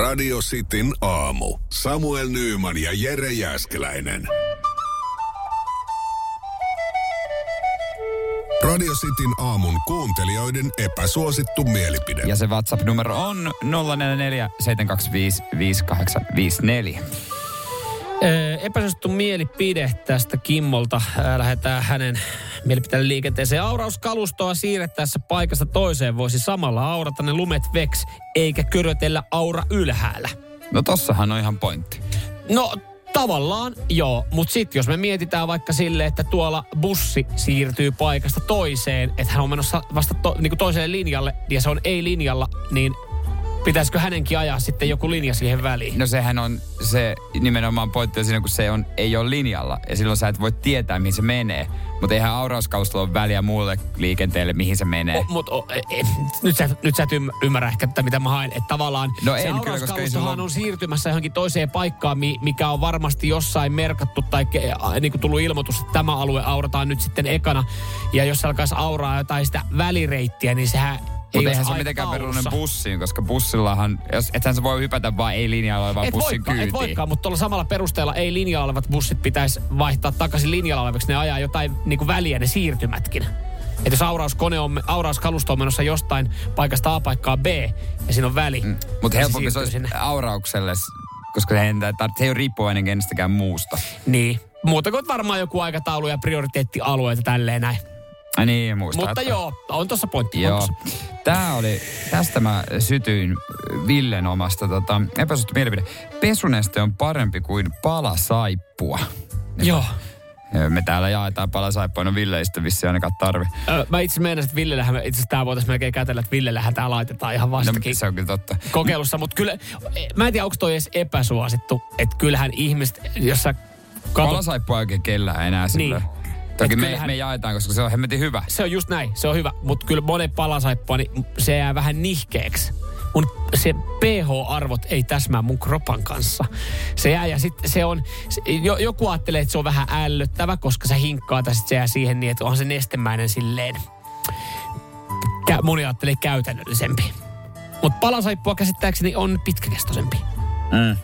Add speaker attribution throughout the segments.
Speaker 1: Radio Cityn aamu. Samuel Nyyman ja Jere Jäskeläinen. Radio Cityn aamun kuuntelijoiden epäsuosittu mielipide.
Speaker 2: Ja se WhatsApp-numero on 044 725 5854.
Speaker 3: Öö, epäsuosittu mielipide tästä Kimmolta. Ää, Lähdetään hänen mielipiteen liikenteeseen. Aurauskalustoa siirrettäessä paikasta toiseen voisi samalla aurata ne lumet veks, eikä körötellä aura ylhäällä.
Speaker 2: No tossahan on ihan pointti.
Speaker 3: No tavallaan joo, mutta sitten jos me mietitään vaikka sille, että tuolla bussi siirtyy paikasta toiseen, että hän on menossa vasta to, niin toiselle linjalle ja se on ei-linjalla, niin pitäisikö hänenkin ajaa sitten joku linja siihen väliin?
Speaker 2: No sehän on se nimenomaan pointti siinä, kun se on, ei ole linjalla. Ja silloin sä et voi tietää, mihin se menee. Mutta eihän aurauskalustolla ole väliä muulle liikenteelle, mihin se menee.
Speaker 3: O, mut, o, e, e, nyt, sä, nyt sä et ymm- ymmärrä ehkä, että mitä mä haen. Että tavallaan
Speaker 2: No
Speaker 3: se
Speaker 2: en kyllä, koska ei
Speaker 3: aurauskalustohan
Speaker 2: sulla-
Speaker 3: on siirtymässä johonkin toiseen paikkaan, mi, mikä on varmasti jossain merkattu tai ke, niin kuin tullut ilmoitus, että tämä alue aurataan nyt sitten ekana. Ja jos alkaisi auraa jotain sitä välireittiä, niin sehän ei
Speaker 2: eihän se mitenkään
Speaker 3: taulussa.
Speaker 2: bussiin, koska bussillahan, jos, ethän sä voi hypätä vaan ei linjalla olevan
Speaker 3: Et
Speaker 2: bussin
Speaker 3: voikaan, et
Speaker 2: kyytiin.
Speaker 3: voikaan, mutta tuolla samalla perusteella ei linjalla olevat bussit pitäisi vaihtaa takaisin linjalla oleviksi. Ne ajaa jotain niin kuin väliä ne siirtymätkin. Että jos aurauskone on, aurauskalusto on menossa jostain paikasta A paikkaa B ja siinä on väli. Mm.
Speaker 2: Mutta helpompi se olisi auraukselle, s- koska se ei, tar- se ei ole riippuvainen kenestäkään muusta.
Speaker 3: Niin. Muuta kuin varmaan joku aikataulu ja prioriteettialueet ja tälleen näin.
Speaker 2: Ai niin, muista.
Speaker 3: Mutta
Speaker 2: että-
Speaker 3: joo, on tuossa pointti.
Speaker 2: Joo.
Speaker 3: tossa.
Speaker 2: Tää oli, tästä mä sytyin Villen omasta tota, epäsuhtu mielipide. Pesuneste on parempi kuin palasaippua.
Speaker 3: Joo.
Speaker 2: Ja Me täällä jaetaan palasaippua, no Ville ei vissiin ainakaan tarvi.
Speaker 3: Ö, mä itse meinasin, että Villellähän, itse asiassa tää voitaisiin melkein kätellä, että Villellähän tää laitetaan ihan
Speaker 2: No,
Speaker 3: vastakin.
Speaker 2: se on kyllä totta.
Speaker 3: kokeilussa, mutta kyllä, mä en tiedä, onko toi edes epäsuosittu, että kyllähän ihmiset, jos sä katsot,
Speaker 2: Palasaippua ei oikein kellään enää silloin. Toki me,
Speaker 3: kyllähän-
Speaker 2: me jaetaan, koska se on hemmetin hyvä.
Speaker 3: se on just näin, se on hyvä, mutta kyllä monen palasaippua, niin se jää vähän nihkeeksi. Mun se pH-arvot ei täsmää mun kropan kanssa. Se jää ja sitten se on, se, jo, joku ajattelee, että se on vähän ällöttävä, koska se hinkkaa tai sit se jää siihen niin, että onhan se nestemäinen silleen. Kä, moni ajattelee käytännöllisempi. Mutta palasaippua käsittääkseni on pitkäkestoisempi.
Speaker 2: Mm.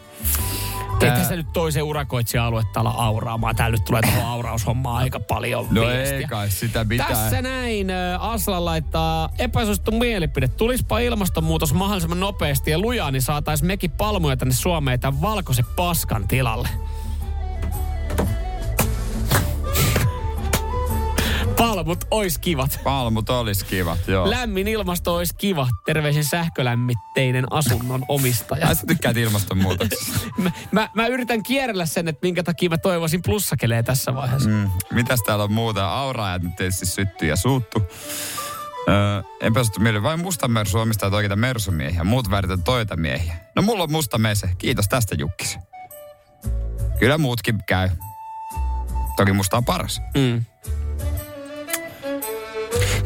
Speaker 3: Eihän sä nyt toisen urakoitsija-aluetta ala auraamaan. Täällä nyt tulee tuohon auraushommaan aika paljon
Speaker 2: No
Speaker 3: viestiä.
Speaker 2: ei kai sitä pitää.
Speaker 3: Tässä näin Aslan laittaa epäsuosittu mielipide. Tulispa ilmastonmuutos mahdollisimman nopeasti ja lujaa, niin saataisiin mekin palmuja tänne Suomeen tämän valkoisen paskan tilalle. Palmut ois kivat.
Speaker 2: Palmut olis kivat, joo.
Speaker 3: Lämmin ilmasto ois kiva. Terveisin sähkölämmitteinen asunnon omistaja.
Speaker 2: Sä tykkäät ilmastonmuutoksesta.
Speaker 3: Mä, mä, mä yritän kierrellä sen, että minkä takia mä toivoisin plussakelee tässä vaiheessa.
Speaker 2: Mm. Mitäs täällä on muuta? Auraajat nyt tietysti sytty ja suuttu. Öö, en päästy mieleen. Vain musta mersu omistaa oikeita mersumiehiä. Muut värit on toita miehiä. No mulla on musta mese. Kiitos tästä Jukkis. Kyllä muutkin käy. Toki musta on paras.
Speaker 3: Mm.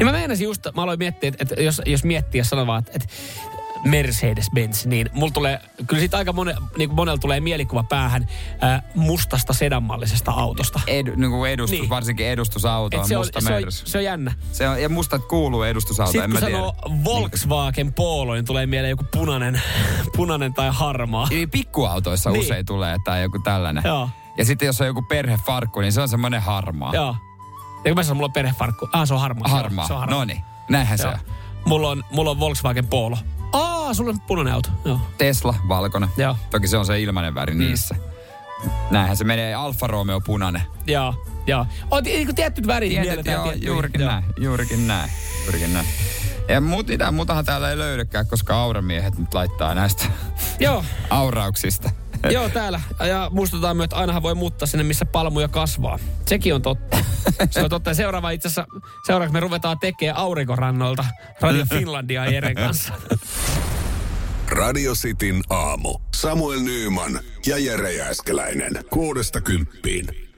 Speaker 3: Niin mä meinasin just, mä aloin miettiä, että, jos, jos sanoo vaan, että, että Mercedes-Benz, niin mulla tulee, kyllä siitä aika mone, niin monella tulee mielikuva päähän ää, mustasta sedanmallisesta autosta.
Speaker 2: Edu, niin kuin edustus,
Speaker 3: Niin.
Speaker 2: niin. varsinkin edustusauto on
Speaker 3: se, on,
Speaker 2: musta
Speaker 3: se, on, se on jännä.
Speaker 2: Se on, ja musta kuuluu edustusauto,
Speaker 3: Sitten
Speaker 2: en
Speaker 3: kun
Speaker 2: mä tiedä.
Speaker 3: sanoo Volkswagen Polo, niin tulee mieleen joku punainen, punainen tai harmaa.
Speaker 2: Eli pikkuautoissa
Speaker 3: Niin.
Speaker 2: niin. usein tulee tai joku tällainen.
Speaker 3: Joo,
Speaker 2: Ja sitten jos on joku perhefarkku, niin se on semmoinen harmaa.
Speaker 3: joo. Kun mä sanon, mulla on perhefarkku. Ah, se on harmaa.
Speaker 2: Harmaa.
Speaker 3: Se on harmaa.
Speaker 2: No niin, näinhän se
Speaker 3: Joo.
Speaker 2: on.
Speaker 3: Mulla on, mulla on Volkswagen Polo. Aa, sulla on punainen auto. Joo.
Speaker 2: Tesla, valkoinen.
Speaker 3: Joo.
Speaker 2: Toki se on se ilmainen väri mm. niissä. Näinhän se menee Alfa Romeo punainen.
Speaker 3: Joo, joo. On niinku tietyt värit mielletään
Speaker 2: joo,
Speaker 3: tiettyihin.
Speaker 2: juurikin
Speaker 3: Joo.
Speaker 2: näin, juurikin näin, juurikin näin. Ja muut, mitään muutahan täällä ei löydykään, koska auramiehet nyt laittaa näistä
Speaker 3: Joo,
Speaker 2: aurauksista.
Speaker 3: joo, täällä. Ja muistutaan myös, että ainahan voi muuttaa sinne, missä palmuja kasvaa. Sekin on totta. Se on totta. Ja seuraava itse asiassa, seuraavaksi me ruvetaan tekemään aurinkorannoilta Radio Finlandia Jeren kanssa.
Speaker 1: Radio Cityn aamu. Samuel Nyyman ja Jere Jäskeläinen. Kuudesta kymppiin.